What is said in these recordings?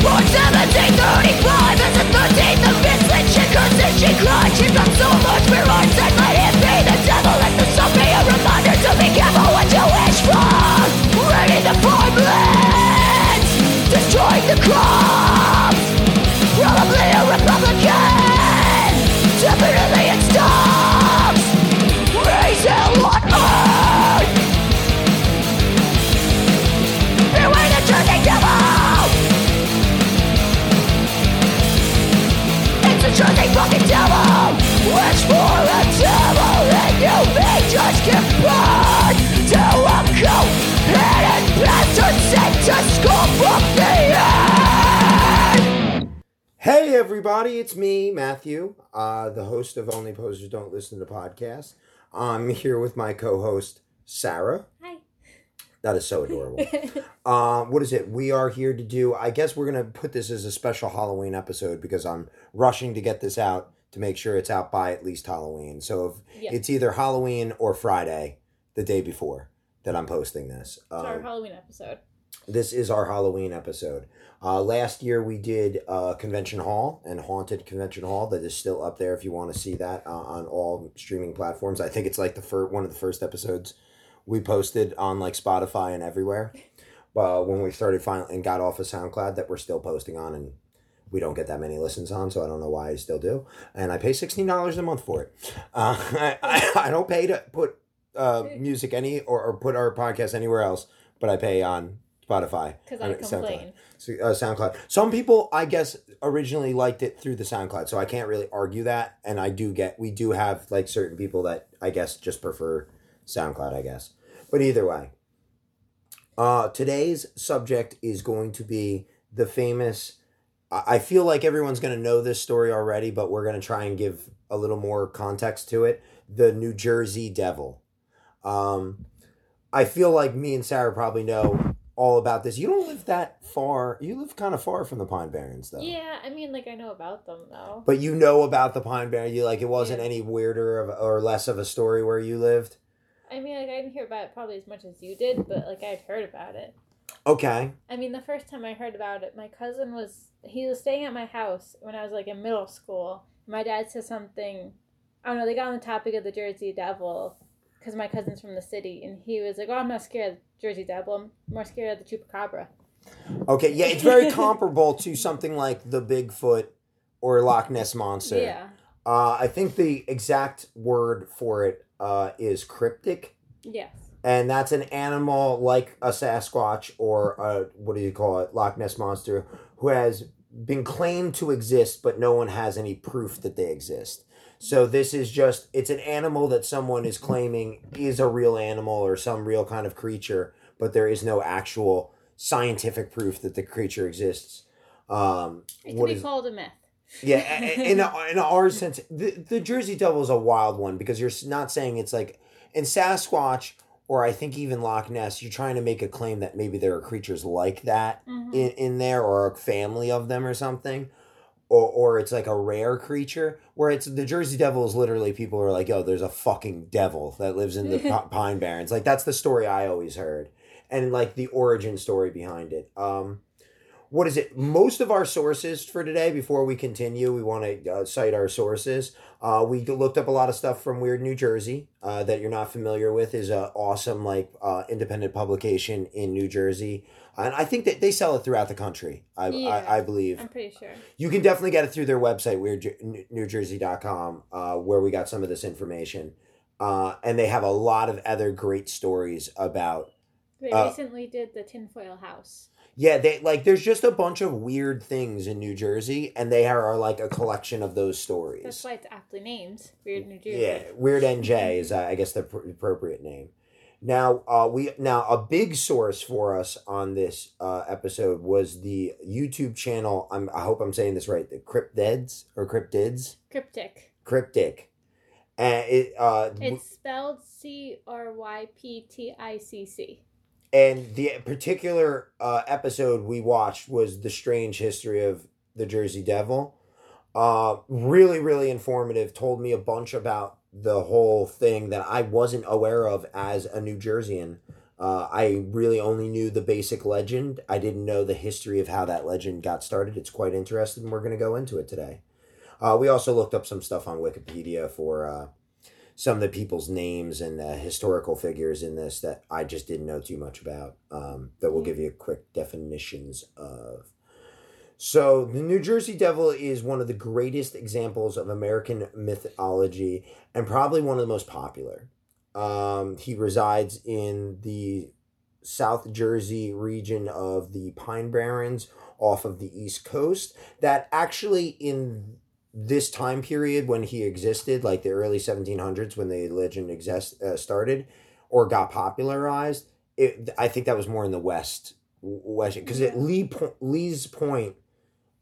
Born 1735 as a 13th of misfit She cursed and she cried She got so much Hey everybody, it's me, Matthew, uh, the host of Only Posers Don't Listen to Podcasts. I'm here with my co-host Sarah. Hi. That is so adorable. um, what is it? We are here to do. I guess we're gonna put this as a special Halloween episode because I'm rushing to get this out to make sure it's out by at least Halloween. So if Yeah. it's either Halloween or Friday, the day before that I'm posting this. It's our Um, Halloween episode. This is our Halloween episode. Uh, last year we did uh, Convention Hall and Haunted Convention Hall. That is still up there if you want to see that uh, on all streaming platforms. I think it's like the first one of the first episodes we posted on like Spotify and everywhere. Uh, when we started finally and got off of SoundCloud, that we're still posting on, and we don't get that many listens on, so I don't know why I still do. And I pay sixteen dollars a month for it. Uh, I, I, I don't pay to put uh, music any or, or put our podcast anywhere else, but I pay on Spotify Because I complain. so, uh, SoundCloud. Some people, I guess, originally liked it through the SoundCloud, so I can't really argue that. And I do get, we do have like certain people that I guess just prefer SoundCloud, I guess. But either way, uh, today's subject is going to be the famous. I I feel like everyone's going to know this story already, but we're going to try and give a little more context to it. The New Jersey Devil. Um, I feel like me and Sarah probably know all about this. You don't live that far. You live kind of far from the Pine Barrens, though. Yeah, I mean, like I know about them though. But you know about the Pine Barrens. You like it wasn't Yeah. any weirder of, or less of a story where you lived. I mean, like I didn't hear about it probably as much as you did, but like I'd heard about it. Okay. I mean, the first time I heard about it, my cousin was he was staying at my house when I was like in middle school. My dad said something. I don't know. They got on the topic of the Jersey Devil because my cousin's from the city, and he was like, "Oh, I'm not scared of Jersey Devil. I'm more scared of the Chupacabra." Okay. Yeah, it's very comparable to something like the Bigfoot or Loch Ness monster. Yeah. Uh, I think the exact word for it uh, is cryptid. Yes. and that's an animal like a Sasquatch or a what do you call it, Loch Ness monster, who has been claimed to exist, but no one has any proof that they exist. So this is just it's an animal that someone is claiming is a real animal or some real kind of creature, but there is no actual scientific proof that the creature exists. Um, It what could be is- called a myth. yeah, in a, in our sense, the, the Jersey Devil is a wild one because you're not saying it's like in Sasquatch or I think even Loch Ness. You're trying to make a claim that maybe there are creatures like that Mhm. in, in there or a family of them or something, or or it's like a rare creature. Where it's the Jersey Devil is literally people are like, oh, there's a fucking devil that lives in the Pine Barrens. Like that's the story I always heard, and like the origin story behind it. Um, what is it? Most of our sources for today, before we continue, we want to uh, cite our sources. Uh, we looked up a lot of stuff from Weird New Jersey uh, that you're not familiar with. is a awesome like uh, independent publication in New Jersey, and I think that they sell it throughout the country. I Yeah. I, I believe I'm pretty sure. you can definitely get it through their website weirdnewjersey.com uh, where we got some of this information uh, and they have a lot of other great stories about They Uh, recently did the tinfoil house. yeah they like there's just a bunch of weird things in new jersey and they are, are like a collection of those stories That's why it's aptly named Weird New Jersey. yeah weird nj is uh, i guess the pr- appropriate name now uh, we now a big source for us on this uh, episode was the youtube channel I'm, i hope i'm saying this right the cryptids or cryptids Cryptic. cryptic and it uh It's spelled C R Y P T I C C. and the particular uh episode we watched was the strange history of the jersey devil uh really really informative told me a bunch about the whole thing that i wasn't aware of as a new jerseyan Uh, I really only knew the basic legend. I didn't know the history of how that legend got started. It's quite interesting. We're going to go into it today. Uh, we also looked up some stuff on Wikipedia for uh, some of the people's names and uh, historical figures in this that I just didn't know too much about. Um, that we'll give you quick definitions of. So, the New Jersey Devil is one of the greatest examples of American mythology and probably one of the most popular. Um, he resides in the South Jersey region of the Pine Barrens off of the East Coast. That actually, in this time period when he existed, like the early 1700s when the legend exist, uh, started or got popularized, it, I think that was more in the West. West because at Lee po- Leeds Point,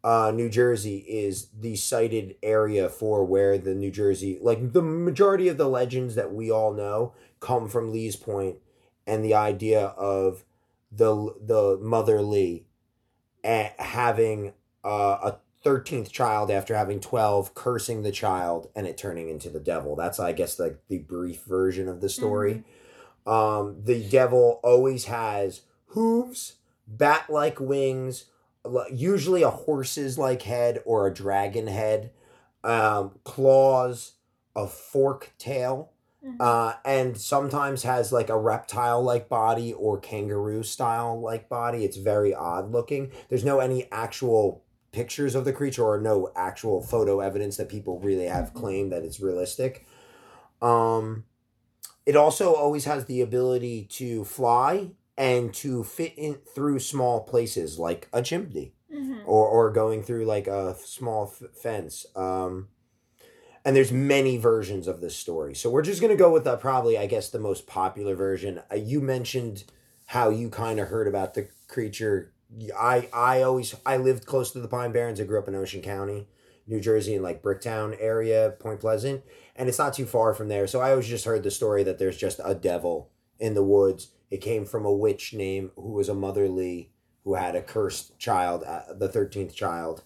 uh, New Jersey is the cited area for where the New Jersey, like the majority of the legends that we all know, come from Leeds Point, and the idea of the the mother Lee, and having uh, a thirteenth child after having twelve, cursing the child, and it turning into the devil. That's I guess like the brief version of the story. Um, the devil always has hooves, bat like wings usually a horse's like head or a dragon head, um, claws, a fork tail, Mhm. uh, and sometimes has like a reptile like body or kangaroo style like body. It's very odd looking. There's no any actual pictures of the creature or no actual photo evidence that people really have Mhm. claimed that it's realistic. Um, it also always has the ability to fly and to fit in through small places like a chimney Mhm. or or going through like a small f- fence. Um, and there's many versions of this story, so we're just gonna go with probably I guess the most popular version. Uh, you mentioned how you kind of heard about the creature. I I always I lived close to the Pine Barrens. I grew up in Ocean County, New Jersey, in like Bricktown area, Point Pleasant, and it's not too far from there. So I always just heard the story that there's just a devil in the woods. It came from a witch name who was a motherly who had a cursed child, uh, the thirteenth child.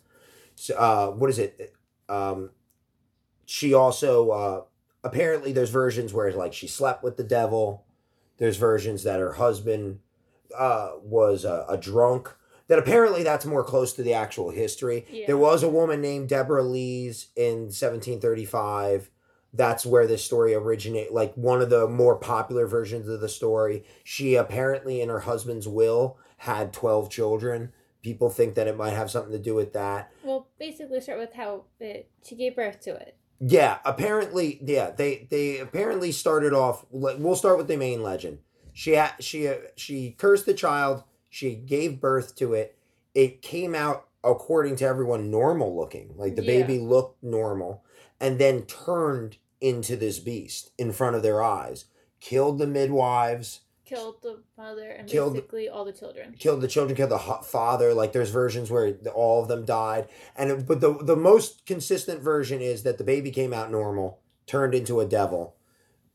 So, uh, what is it? Um, she also uh, apparently there's versions where like she slept with the devil. There's versions that her husband uh, was a, a drunk. That apparently that's more close to the actual history. Yeah. There was a woman named Deborah Leeds in 1735. That's where this story originated. Like one of the more popular versions of the story. She apparently, in her husband's will, had 12 children. People think that it might have something to do with that. Well, basically, start with how it, she gave birth to it. Yeah, apparently, yeah, they they apparently started off. We'll start with the main legend. She had she she cursed the child. She gave birth to it. It came out according to everyone normal looking, like the Yeah. baby looked normal, and then turned into this beast in front of their eyes. Killed the midwives. Killed the mother and Killed- basically all the children. killed the children, killed the father. Like there's versions where all of them died, and it, but the the most consistent version is that the baby came out normal, turned into a devil,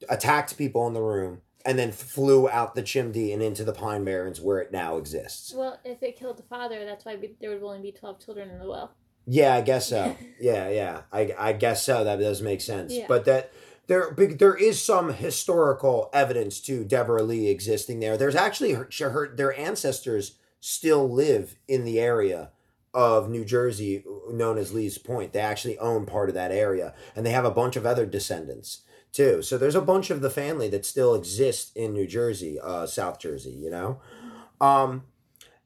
attacked people in the room, and then flew out the chimney and into the Pine Barrens where it now exists. Well, if it killed the father, that's why there would only be 12 children in the well. Yeah, I guess so. Yeah, yeah, I I guess so. That does make sense. Yeah. But that. There, there is some historical evidence to Deborah Lee existing there. There's actually her, her, their ancestors still live in the area of New Jersey known as Leeds Point. They actually own part of that area, and they have a bunch of other descendants too. So there's a bunch of the family that still exists in New Jersey, uh, South Jersey. You know, um,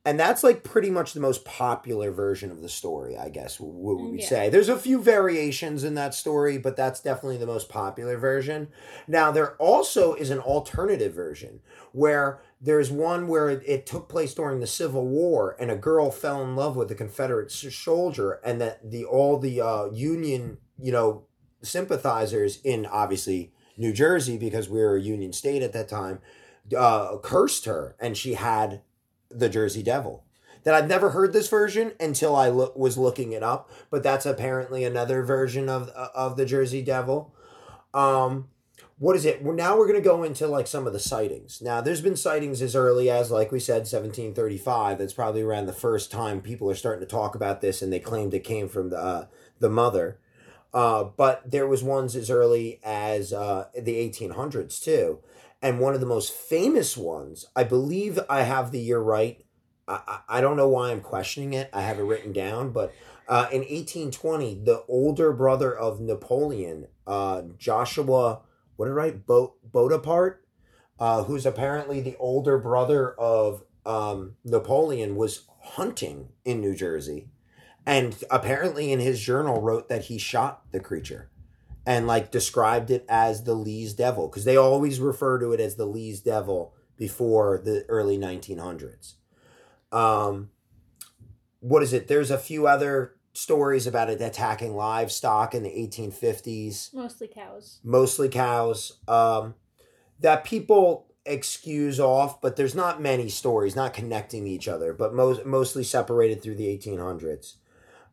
and that's like pretty much the most popular version of the story, I guess. What would we Yeah. say? There's a few variations in that story, but that's definitely the most popular version. Now there also is an alternative version where there's one where it, it took place during the Civil War, and a girl fell in love with a Confederate soldier, and that the all the uh, Union, you know, sympathizers in obviously New Jersey because we were a Union state at that time, uh, cursed her, and she had the Jersey Devil. That I've never heard this version until I lo- was looking it up, but that's apparently another version of of the Jersey Devil. Um, what is it? Well, now we're going to go into like some of the sightings. Now, there's been sightings as early as, like we said, 1735. That's probably around the first time people are starting to talk about this, and they claimed it came from the uh, the mother. Uh, but there was ones as early as uh, the 1800s too, And one of the most famous ones, I believe I have the year right. I, I, I don't know why I'm questioning it. I have it written down, but uh, in 1820, the older brother of Napoleon, uh, Joshua, what did I write? Bo- Bonaparte, uh, who's apparently the older brother of um, Napoleon, was hunting in New Jersey. And apparently, in his journal, wrote that he shot the creature and like described it as the Leeds Devil because they always refer to it as the Leeds Devil before the early 1900s. Um, what is it? There's a few other stories about it attacking livestock in the 1850s, Mostly cows. mostly cows, um, that people excuse off, but there's not many stories, not connecting each other, but most mostly separated through the 1800s.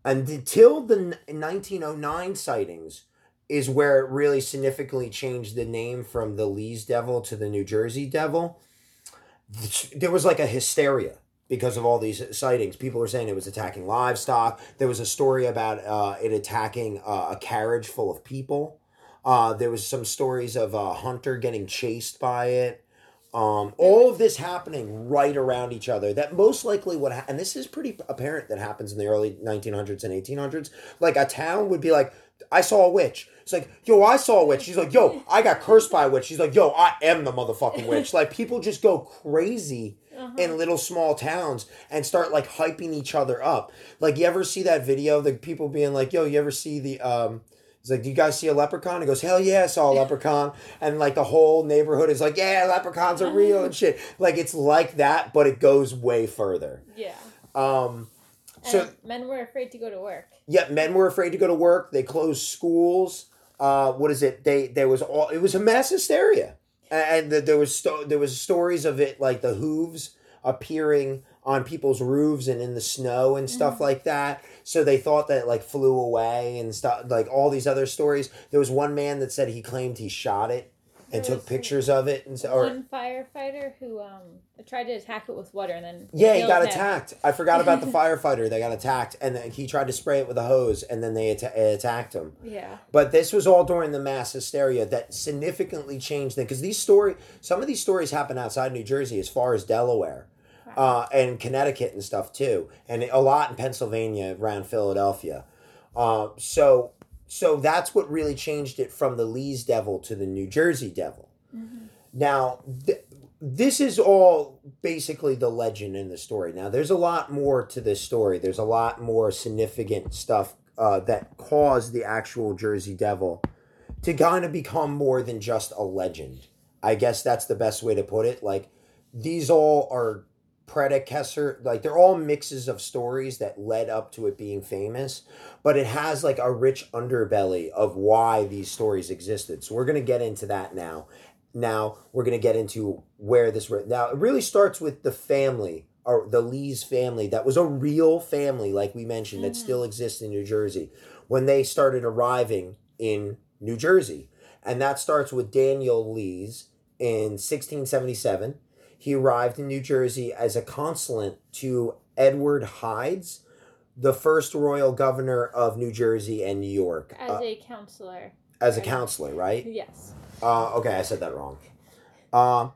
And Until the 1909 sightings is where it really significantly changed the name from the Leeds Devil to the New Jersey Devil. There was like a hysteria because of all these sightings. People were saying it was attacking livestock. There was a story about uh, it attacking uh, a carriage full of people. Uh, there was some stories of a hunter getting chased by it. Um, all of this happening right around each other. That most likely would, ha- and this is pretty apparent that happens in the early 1900s and 1800s. Like a town would be like, I saw a witch. It's like, yo, I saw a witch. She's like, yo, I got cursed by a witch. She's like, yo, I am the motherfucking witch. Like people just go crazy Uh-huh. in little small towns and start like hyping each other up. Like you ever see that video? The people being like, "Yo, you ever see the um?" He's like, "Do you guys see a leprechaun?" He goes, "Hell yeah, I saw a leprechaun!" And like the whole neighborhood is like, "Yeah, leprechauns are real and shit." Like it's like that, but it goes way further. Yeah. Um, And so men were afraid to go to work. yeah, men were afraid to go to work. They closed schools. Uh, what is it? They there was all it was a mass hysteria, and th- there was sto- there was stories of it like the hooves appearing on people's roofs and in the snow and stuff like that. So they thought that it, like flew away and stuff like all these other stories. There was one man that said he claimed he shot it and took pictures of it and so, or One firefighter who um tried to attack it with water and then Yeah, he got him. attacked. I forgot about the firefighter. They got attacked, and then he tried to spray it with a hose, and then they atta- attacked him. Yeah. But this was all during the mass hysteria that significantly changed things. Because these story, some of these stories happen outside New Jersey, as far as Delaware, uh, and Connecticut and stuff too, and a lot in Pennsylvania around Philadelphia. Uh, so, so that's what really changed it from the Leeds Devil to the New Jersey Devil. Now, th- this is all basically the legend in the story. Now, there's a lot more to this story. There's a lot more significant stuff uh, that caused the actual Jersey Devil to kind of become more than just a legend. I guess that's the best way to put it. Like, these all are predecessor, like, they're all mixes of stories that led up to it being famous, but it has like a rich underbelly of why these stories existed. So, we're going to get into that now now we're going to get into where this now it really starts with the family or the lee's family that was a real family like we mentioned that Mhm. still exists in new jersey when they started arriving in new jersey and that starts with daniel leeds in 1677 he arrived in new jersey as a consulate to edward hydes the first royal governor of new jersey and new york As uh, a counselor. as a counselor right Yes. uh, okay, I said that wrong. Uh,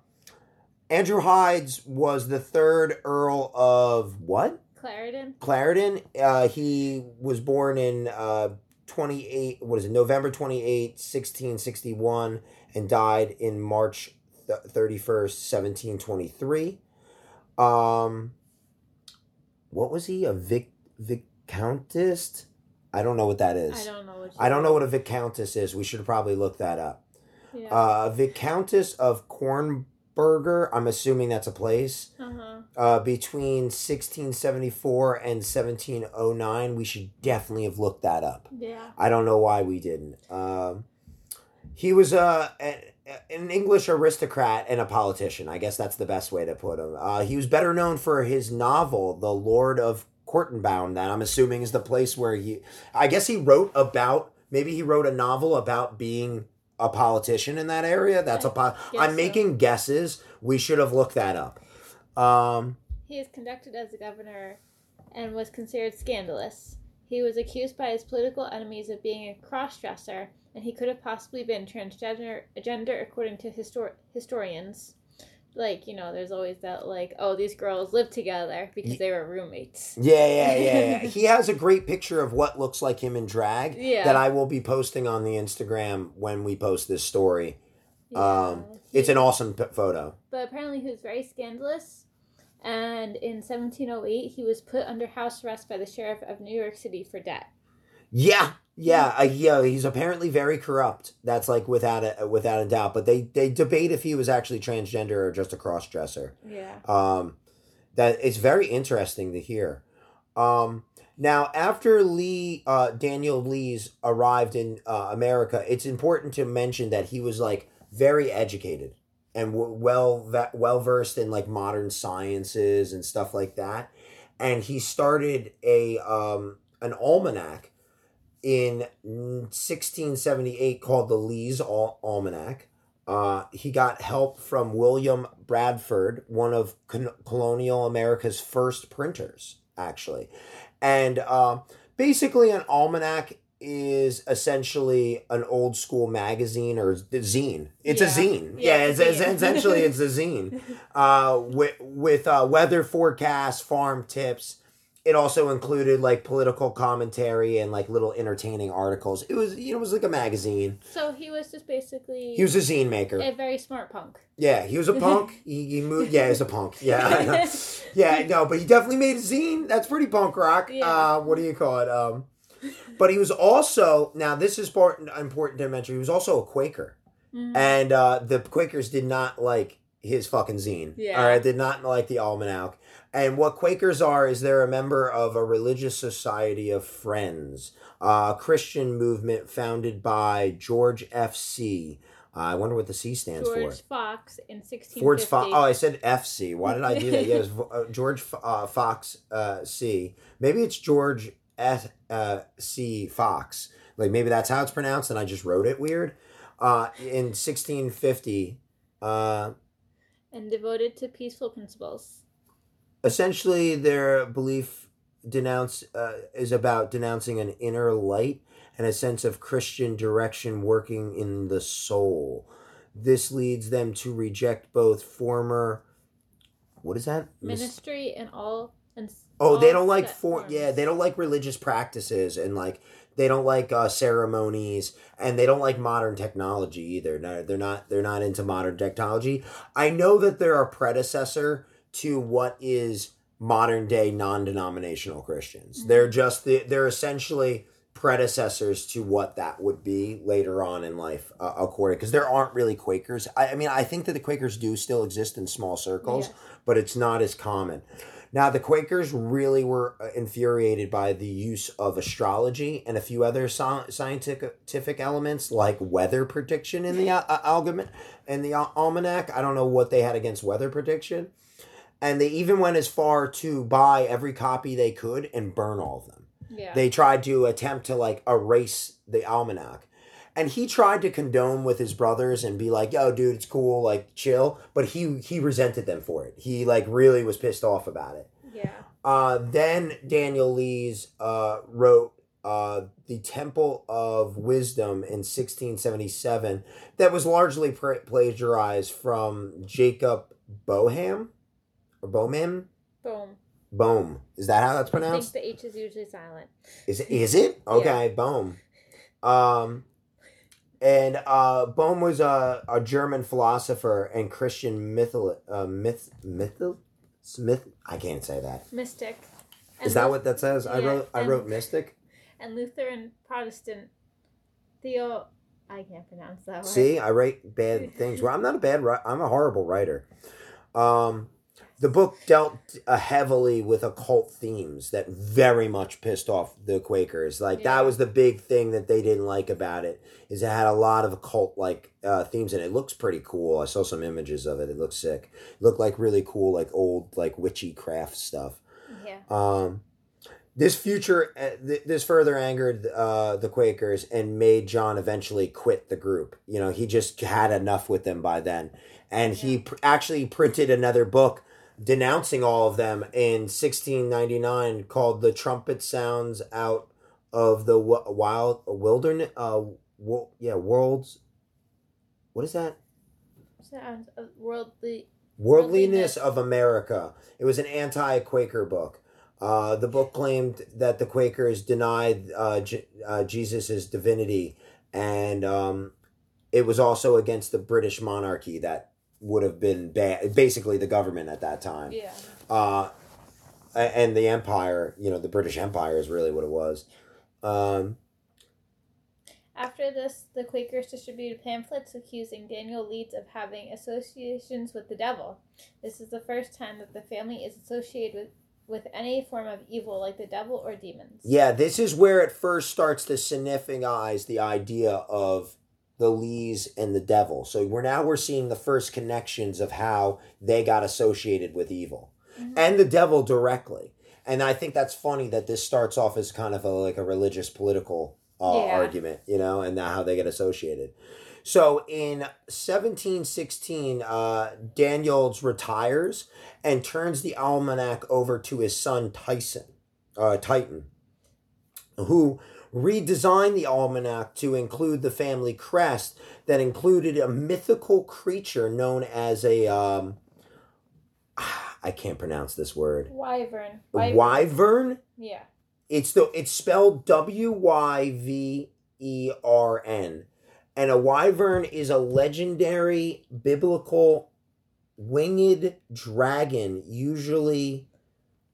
Andrew Hydes was the third Earl of what? Clarendon. Clarendon. Uh, he was born in uh, 28, what is it, November 28, 1661, and died in March 31st, 1723. Um, what was he? A Vic Viscountess? I don't know what that is. I don't know what. I don't know what a Viscountess is. We should probably look that up. Yeah. Uh, Viscountess of Cornberger, I'm assuming that's a place. Uh huh. Uh, between 1674 and 1709, we should definitely have looked that up. Yeah. I don't know why we didn't. Um, he was uh, a, an English aristocrat and a politician. I guess that's the best way to put him. Uh, he was better known for his novel, The Lord of Courtenbound, that I'm assuming is the place where he. I guess he wrote about. Maybe he wrote a novel about being a politician in that area. That's a po- I'm so. making guesses. We should have looked that up. Um, He is conducted as a governor and was considered scandalous. He was accused by his political enemies of being a cross-dresser and he could have possibly been transgender gender according to histor- historians. Like, you know, there's always that, like, oh, these girls lived together because they were roommates. Yeah, yeah, yeah, yeah. he has a great picture of what looks like him in drag Yeah. that I will be posting on the Instagram when we post this story. Um, Yeah. it's an awesome p- photo. but apparently he was very scandalous. And in 1708, he was put under house arrest by the sheriff of New York City for debt. Yeah, yeah, uh, yeah. He's apparently very corrupt. That's like without a without a doubt. But they they debate if he was actually transgender or just a cross dresser. Yeah. Um, that it's very interesting to hear. Um, now, after Lee, uh, Daniel Leeds arrived in uh, America, it's important to mention that he was like very educated and w- well well versed in like modern sciences and stuff like that. And he started a um, an almanac in 1678 called the Leeds Al- Almanac. Uh, he got help from William Bradford, one of con- colonial America's first printers, actually. And uh, basically, an almanac is essentially an old school magazine or zine. It's a zine. Yeah, Yeah, it's it's, it's essentially it's a zine uh, with with uh, weather forecasts, farm tips. It also included like political commentary and like little entertaining articles. It was you know it was like a magazine. So he was just basically He was a zine maker. a very smart punk. Yeah, he was a punk. he, he moved. Yeah, he's a punk. Yeah, yeah, no, but he definitely made a zine. That's pretty punk rock. Yeah. Uh, what do you call it? Um, but he was also now this is important important to mention. He was also a Quaker, Mhm. and uh, the Quakers did not like his fucking zine. Yeah. all right, did not like the almanac. And what Quakers are is they're a member of a religious society of friends, a Christian movement founded by George F. C. Uh, I wonder what the C stands for. George Fox in 1650. Ford's Fox. Oh, I said FC. Why did I do that? Yes, uh, George uh, Fox uh, C. Maybe it's George S uh, C Fox. Like maybe that's how it's pronounced, and I just wrote it weird. Uh, in 1650, uh, and devoted to peaceful principles. Essentially their belief denounce uh, is about denouncing an inner light and a sense of Christian direction working in the soul. This leads them to reject both former. What is that? Mis- Ministry and all. And Oh, they don't like for forms. yeah, they don't like religious practices and like they don't like uh, ceremonies and they don't like modern technology either. No, they're not they're not into modern technology. I know that they're a predecessor to what is modern day non-denominational Christians. Mhm. They're just the, they're essentially predecessors to what that would be later on in life uh, according because there aren't really quakers I, I mean i think that the quakers do still exist in small circles Yes. but it's not as common now, the Quakers really were uh, infuriated by the use of astrology and a few other sci- scientific elements like weather prediction in the uh, the al- almanac. I don't know what they had against weather prediction, and they even went as far to buy every copy they could and burn all of them. Yeah. They tried to attempt to like erase the almanac. And he tried to condone with his brothers and be like, "Yo, dude, it's cool, like chill." But he he resented them for it. He like really was pissed off about it. yeah. Uh, then Daniel Leeds uh, wrote uh, the Temple of Wisdom in 1677 that was largely pra- plagiarized from Jacob Boham or Bohman. Boom. Bohm. Is that how that's I think pronounced? the H is usually silent. Is it? Is it? Okay, Bohm. Um, and uh, Bohm was a, a German philosopher and Christian mythol uh, myth myth Smith. I can't say that. Mystic. Is And that Lu- what that says? I Yeah, wrote. I wrote mystic. And Lutheran Protestant. Theo. I can't pronounce that word. See, I write bad things. Well, I'm not a bad. I'm a horrible writer. Um, the book dealt uh, heavily with occult themes that very much pissed off the Quakers. Like Yeah. that was the big thing that they didn't like about it. Is it had a lot of occult like uh, themes and it. looks pretty cool. I saw some images of it. It looks sick. It looked like really cool, like old like witchy craft stuff. Yeah. Um, this future, uh, th- this further angered uh, the Quakers and made John eventually quit the group. You know, he just had enough with them by then, and he pr- actually printed another book denouncing all of them in 1699 called "The Trumpet Sounds Out of the Wild Wilderness." Uh, wo- yeah, world's. What is that? Sounds of worldly. Worldliness of America. It was an anti-Quaker book. Uh, the book claimed that the Quakers denied uh, J- uh, Jesus' divinity, and um, it was also against the British monarchy that would have been. Basically, the government at that time. Yeah. uh, and the empire. You know, the British Empire is really what it was. Um, After this, the Quakers distributed pamphlets accusing Daniel Leeds of having associations with the devil. This is the first time that the family is associated with, with any form of evil like the devil or demons. yeah, this is where it first starts to significanize the idea of the Lees and the devil. So we're now we're seeing the first connections of how they got associated with evil Mhm. and the devil directly. And I think that's funny that this starts off as kind of a, like a religious political uh, Yeah. argument, you know, and how they get associated. So in 1716, uh, Daniels retires and turns the almanac over to his son Tyson, uh, Titan, who redesigned the almanac to include the family crest that included a mythical creature known as a um, I can't pronounce this word. Wyvern. Wyvern. Yeah. It's the it's spelled W Y V E R N. And a wyvern is a legendary biblical winged dragon, usually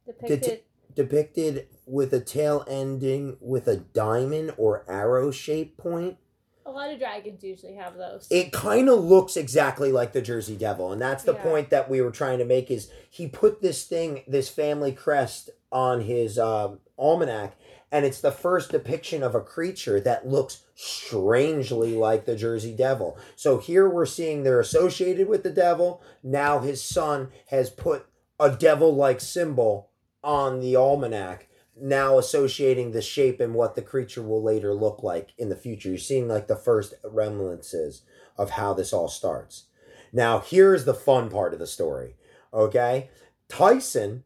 Depicted. depicted with a tail ending with a diamond or arrow shaped point. a lot of dragons usually have those. It kind of looks exactly like the Jersey Devil, and that's the Yeah. point that we were trying to make. Is he put this thing, this family crest, on his um, almanac, and it's the first depiction of a creature that looks strangely like the Jersey Devil. So here we're seeing they're associated with the devil. Now his son has put a devil-like symbol on the almanac. Now associating the shape and what the creature will later look like in the future. You're seeing like the first reminiscences of how this all starts. Now here's the fun part of the story. Okay, Tyson,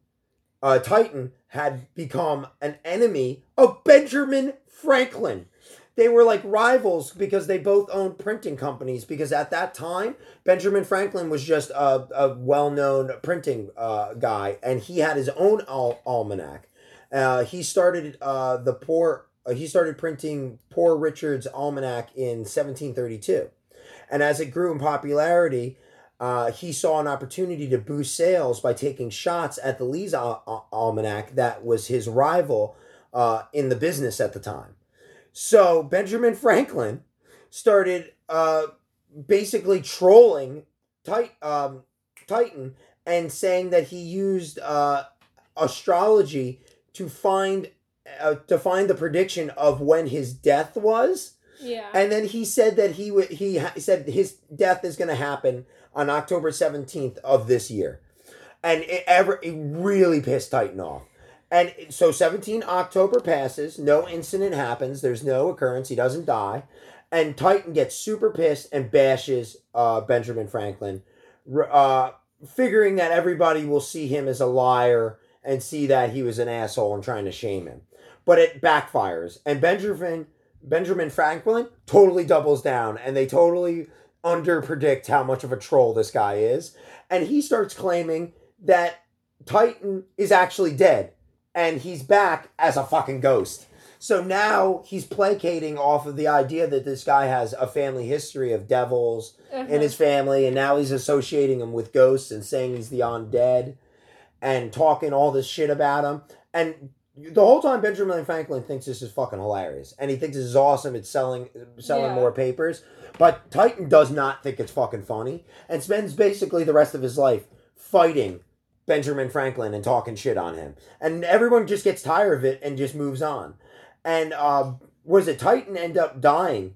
uh, Titan had become an enemy of Benjamin Franklin. They were like rivals because they both owned printing companies. Because at that time, Benjamin Franklin was just a, a well known printing uh, guy, and he had his own al- almanac. Uh, he started uh, the poor. Uh, he started printing Poor Richard's Almanac in 1732, and as it grew in popularity, uh, he saw an opportunity to boost sales by taking shots at the Leeds Al- Al- Almanac, that was his rival uh, in the business at the time. So Benjamin Franklin started uh, basically trolling um, Titan and saying that he used astrology to find uh, to find the prediction of when his death was. yeah. And then he said that he would he ha- said his death is going to happen on October 17th of this year. And it ever it really pissed Titan off. And so 17 October passes, no incident happens, there's no occurrence, he doesn't die. And Titan gets super pissed and bashes uh, Benjamin Franklin, uh, figuring that everybody will see him as a liar and see that he was an asshole and trying to shame him. But it backfires. And Benjamin Benjamin Franklin totally doubles down and they totally underpredict how much of a troll this guy is. And he starts claiming that Titan is actually dead and he's back as a fucking ghost. So now he's placating off of the idea that this guy has a family history of devils Uh-huh. in his family, and now he's associating him with ghosts and saying he's the undead and talking all this shit about him. And the whole time, Benjamin Franklin thinks this is fucking hilarious, and he thinks this is awesome. It's selling selling Yeah. more papers, but Titan does not think it's fucking funny, and spends basically the rest of his life fighting Benjamin Franklin and talking shit on him, and everyone just gets tired of it and just moves on. And um, was it Titan end up dying?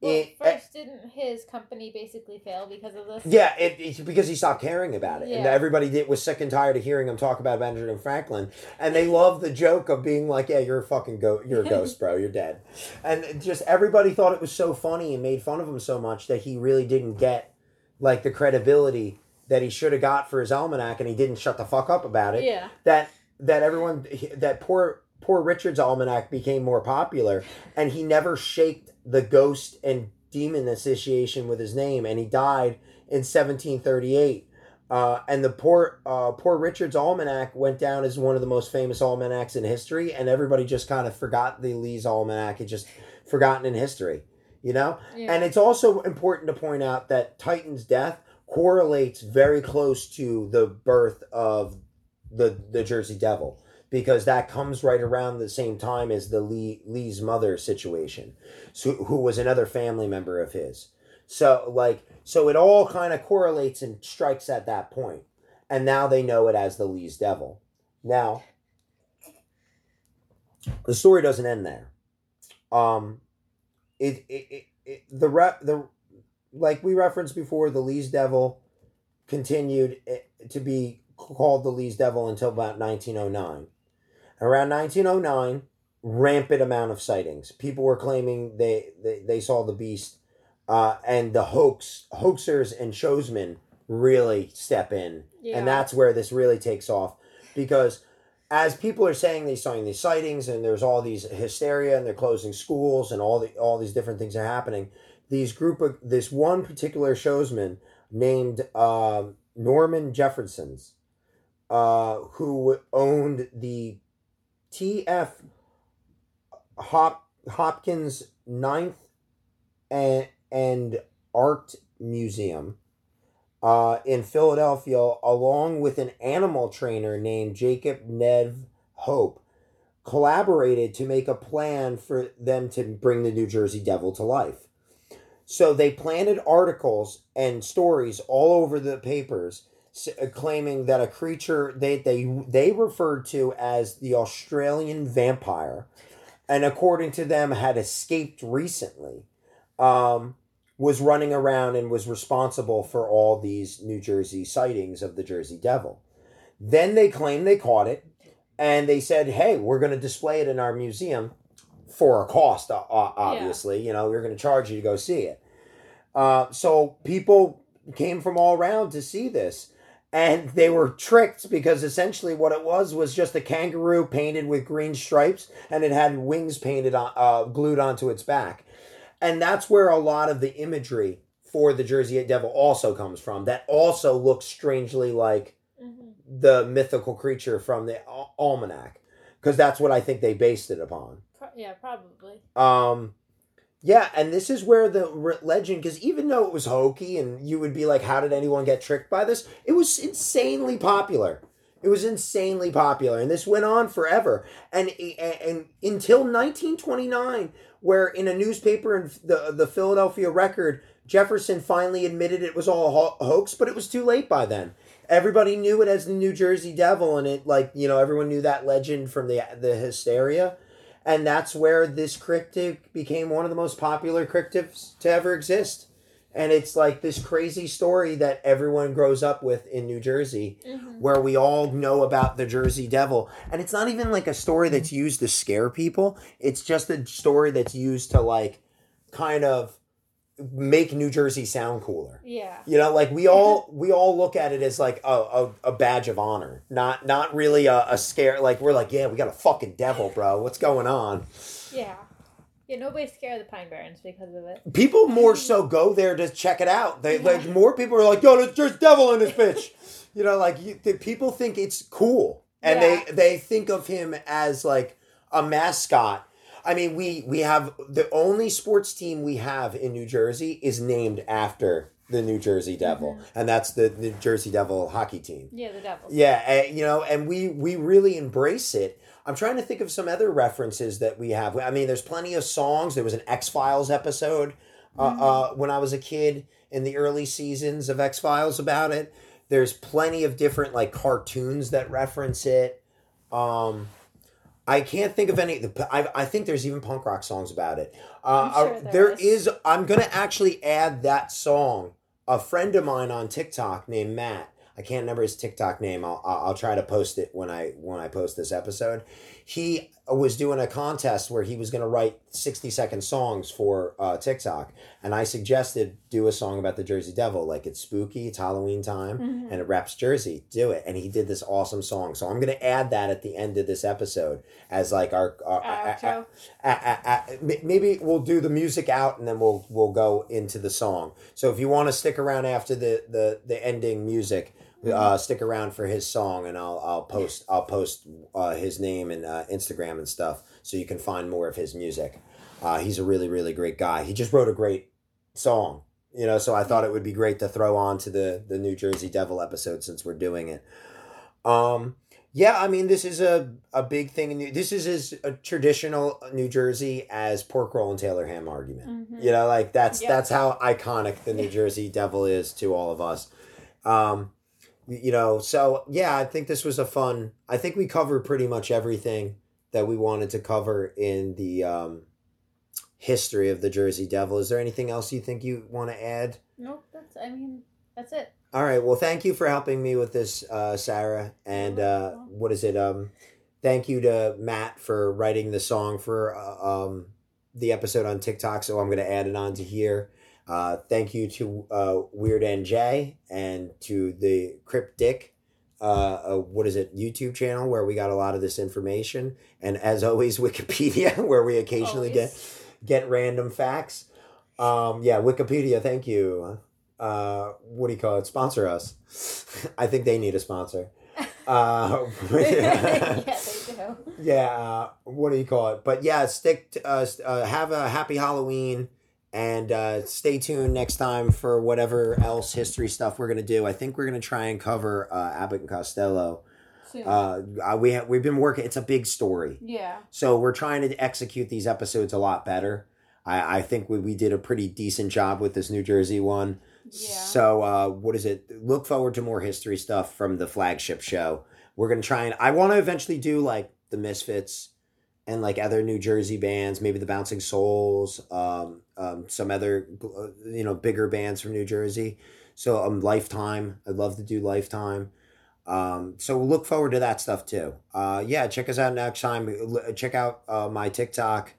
well, in- first, didn't his company basically fail because of this? Yeah, it, it's because he stopped caring about it, and everybody did, was sick and tired of hearing him talk about Benjamin Franklin, and they love the joke of being like, "Yeah, you're a fucking go, you're a ghost, bro, you're dead," and just everybody thought it was so funny and made fun of him so much that he really didn't get like the credibility that he should have got for his almanac, and he didn't shut the fuck up about it. Yeah. That that everyone that poor Poor Richard's almanac became more popular, and he never shaked the ghost and demon association with his name, and he died in 1738. Uh, and the poor uh, poor Richard's almanac went down as one of the most famous almanacs in history, and everybody just kind of forgot the Leeds almanac. It just forgotten in history, you know. Yeah. And it's also important to point out that Titan's death correlates very close to the birth of the the Jersey Devil because that comes right around the same time as the Lee Lee's mother situation, so who was another family member of his. So like so it all kind of correlates and strikes at that point. And now they know it as the Leeds Devil. Now the story doesn't end there. Um it it, it, it the re- the like we referenced before the Leeds Devil continued eh, to be called the Leeds Devil until about 1909. Around 1909, rampant amount of sightings. People were claiming they they, they saw the beast uh, and the hoax hoaxers and showsmen really step in Yeah. and that's where this really takes off because as people are saying they're saying these sightings and there's all these hysteria and they're closing schools and all the all these different things are happening these group of this one particular showsman named um norman jefferson's uh, who owned the tf Hop, hopkins ninth and, and art museum uh, in Philadelphia, along with an animal trainer named Jacob Nev Hope, collaborated to make a plan for them to bring the New Jersey Devil to life. So they planted articles and stories all over the papers claiming that a creature they, they they referred to as the Australian vampire and according to them had escaped recently um, was running around and was responsible for all these New Jersey sightings of the Jersey Devil. Then they claimed they caught it, and they said, "Hey, we're going to display it in our museum for a cost. Obviously, you know, we're going to charge you to go see it." Uh, so people came from all around to see this, and they were tricked because essentially what it was was just a kangaroo painted with green stripes, and it had wings painted on, uh, glued onto its back and that's where a lot of the imagery for the Jersey Devil also comes from. That also looks strangely like Mhm. the mythical creature from the Al- almanac, because that's what I think they based it upon. Yeah, probably. Um, yeah, and this is where the legend, because even though it was hokey, and you would be like, "How did anyone get tricked by this?" It was insanely popular. It was insanely popular, and this went on forever, and and, and until 1929, where in a newspaper in the the Philadelphia Record, Jefferson finally admitted it was all a ho- hoax, but it was too late by then. Everybody knew it as the New Jersey Devil, and it like you know everyone knew that legend from the the hysteria and that's where this cryptid became one of the most popular cryptids to ever exist. And it's like this crazy story that everyone grows up with in New Jersey, Mhm. where we all know about the Jersey Devil. And it's not even like a story that's used to scare people, it's just a story that's used to like kind of make New Jersey sound cooler. Yeah. You know, like we all we all look at it as like a, a, a badge of honor, not not really a, a scare. Like we're like, yeah, we got a fucking devil, bro. What's going on? Yeah. Yeah, nobody's scared of the Pine Barrens because of it. People more so go there to check it out. They like more people are like, yo, there's, there's devil in this bitch. You know, like you, the people think it's cool, and Yeah. they they think of him as like a mascot. I mean, we we have the only sports team we have in New Jersey is named after the New Jersey Devil, and that's the New Jersey Devil hockey team. Yeah, the Devils. Yeah, and, you know, and we we really embrace it. I'm trying to think of some other references that we have. I mean, there's plenty of songs. There was an X Files episode uh, uh, when I was a kid in the early seasons of X Files about it. There's plenty of different like cartoons that reference it. Um, I can't think of any. I, I think there's even punk rock songs about it. Uh, I'm sure uh, there there is. is. I'm gonna actually add that song. A friend of mine on TikTok named Matt. I can't remember his TikTok name. I'll I'll I'll try to post it when I when I post this episode. He was doing a contest where he was going to write 60 second songs for uh, TikTok. And I suggested do a song about the Jersey Devil. Like it's spooky, it's Halloween time, Mhm. and it raps Jersey. Do it. And he did this awesome song. So I'm going to add that at the end of this episode as like our. our m- maybe we'll do the music out and then we'll we'll go into the song. So if you want to stick around after the the the ending music, uh, stick around for his song and I'll I'll post I'll post uh, his name and uh, Instagram and stuff so you can find more of his music. Uh, he's a really really great guy. He just wrote a great song, you know. So I thought it would be great to throw on to the the New Jersey Devil episode since we're doing it. Um, yeah, I mean, this is a, a big thing. In New, this is as a traditional New Jersey as pork roll and Taylor ham argument. Mhm. You know, like that's Yeah. that's how iconic the New Jersey Devil is to all of us. Um, you know, so yeah, I think this was a fun. I think we covered pretty much everything that we wanted to cover in the um, history of the Jersey Devil. Is there anything else you think you want to add? Nope, that's. I mean, that's it. All right. Well, thank you for helping me with this, uh, Sarah. And uh, what is it? Um, thank you to Matt for writing the song for uh, um, the episode on TikTok. So I'm going to add it on to here. Uh, thank you to uh, Weird NJ and to the Cryptic. Uh, uh, what is it? YouTube channel where we got a lot of this information, and as always, Wikipedia where we occasionally get Always. get random facts. Um, yeah, Wikipedia, thank you. Uh, what do you call it? Sponsor us. I think they need a sponsor. Uh, yeah, they do. yeah, uh, what do you call it? But yeah, stick. To, uh, have a happy Halloween, and uh, stay tuned next time for whatever else history stuff we're gonna do. I think we're gonna try and cover uh, Abbott and Costello. Soon. Uh, uh, we ha- we've been working. It's a big story. yeah. So we're trying to execute these episodes a lot better. I, I think we, we did a pretty decent job with this New Jersey one. Yeah. So uh, what is it? Look forward to more history stuff from the flagship show. We're gonna try and I want to eventually do like the Misfits and like other New Jersey bands, maybe the Bouncing Souls, um, um, some other uh, you know bigger bands from New Jersey. So um, Lifetime, I'd love to do Lifetime. Um, so we'll look forward to that stuff too. Uh, yeah, check us out next time. Check out uh, my TikTok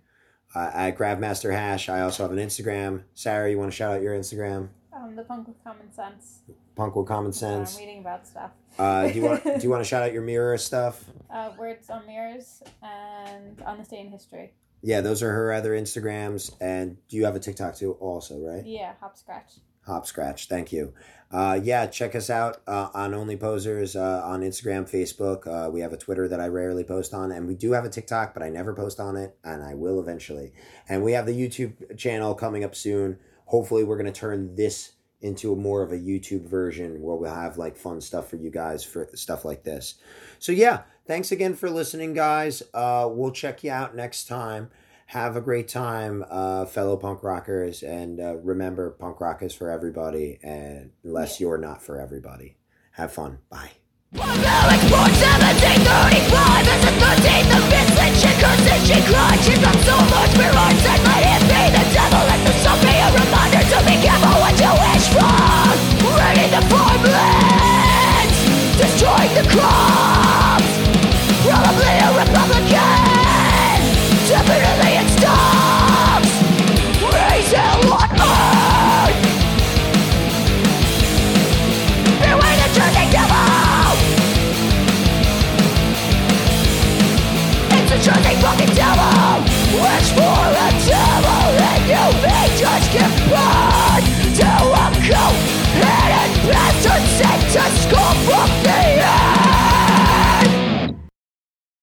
uh, at Gravmaster Hash. I also have an Instagram. Sarah, you want to shout out your Instagram? Um, the punk with common sense. Punk with Common Sense. I'm reading about stuff. Uh, do you want do you want to shout out your mirror stuff? Uh, words on mirrors and on this day in history. Yeah, those are her other Instagrams. And do you have a TikTok too? Also, right? Yeah, hop scratch. Hop Scratch. Thank you. Uh, yeah, check us out uh, on Only Posers uh, on Instagram, Facebook. Uh, we have a Twitter that I rarely post on, and we do have a TikTok, but I never post on it, and I will eventually. And we have the YouTube channel coming up soon. Hopefully, we're going to turn this into a more of a YouTube version where we'll have like fun stuff for you guys for stuff like this. So yeah, thanks again for listening, guys. Uh, we'll check you out next time. Have a great time, uh, fellow punk rockers, and uh, remember, punk rock is for everybody, and unless you're not for everybody. Have fun. Bye. Barbaric born 1735 As a 13th of Vincent She curses, she cries so much fear I said let it be the devil Let the sun be a reminder to be careful what you Raiding the farmlands Destroying the crops sent to school for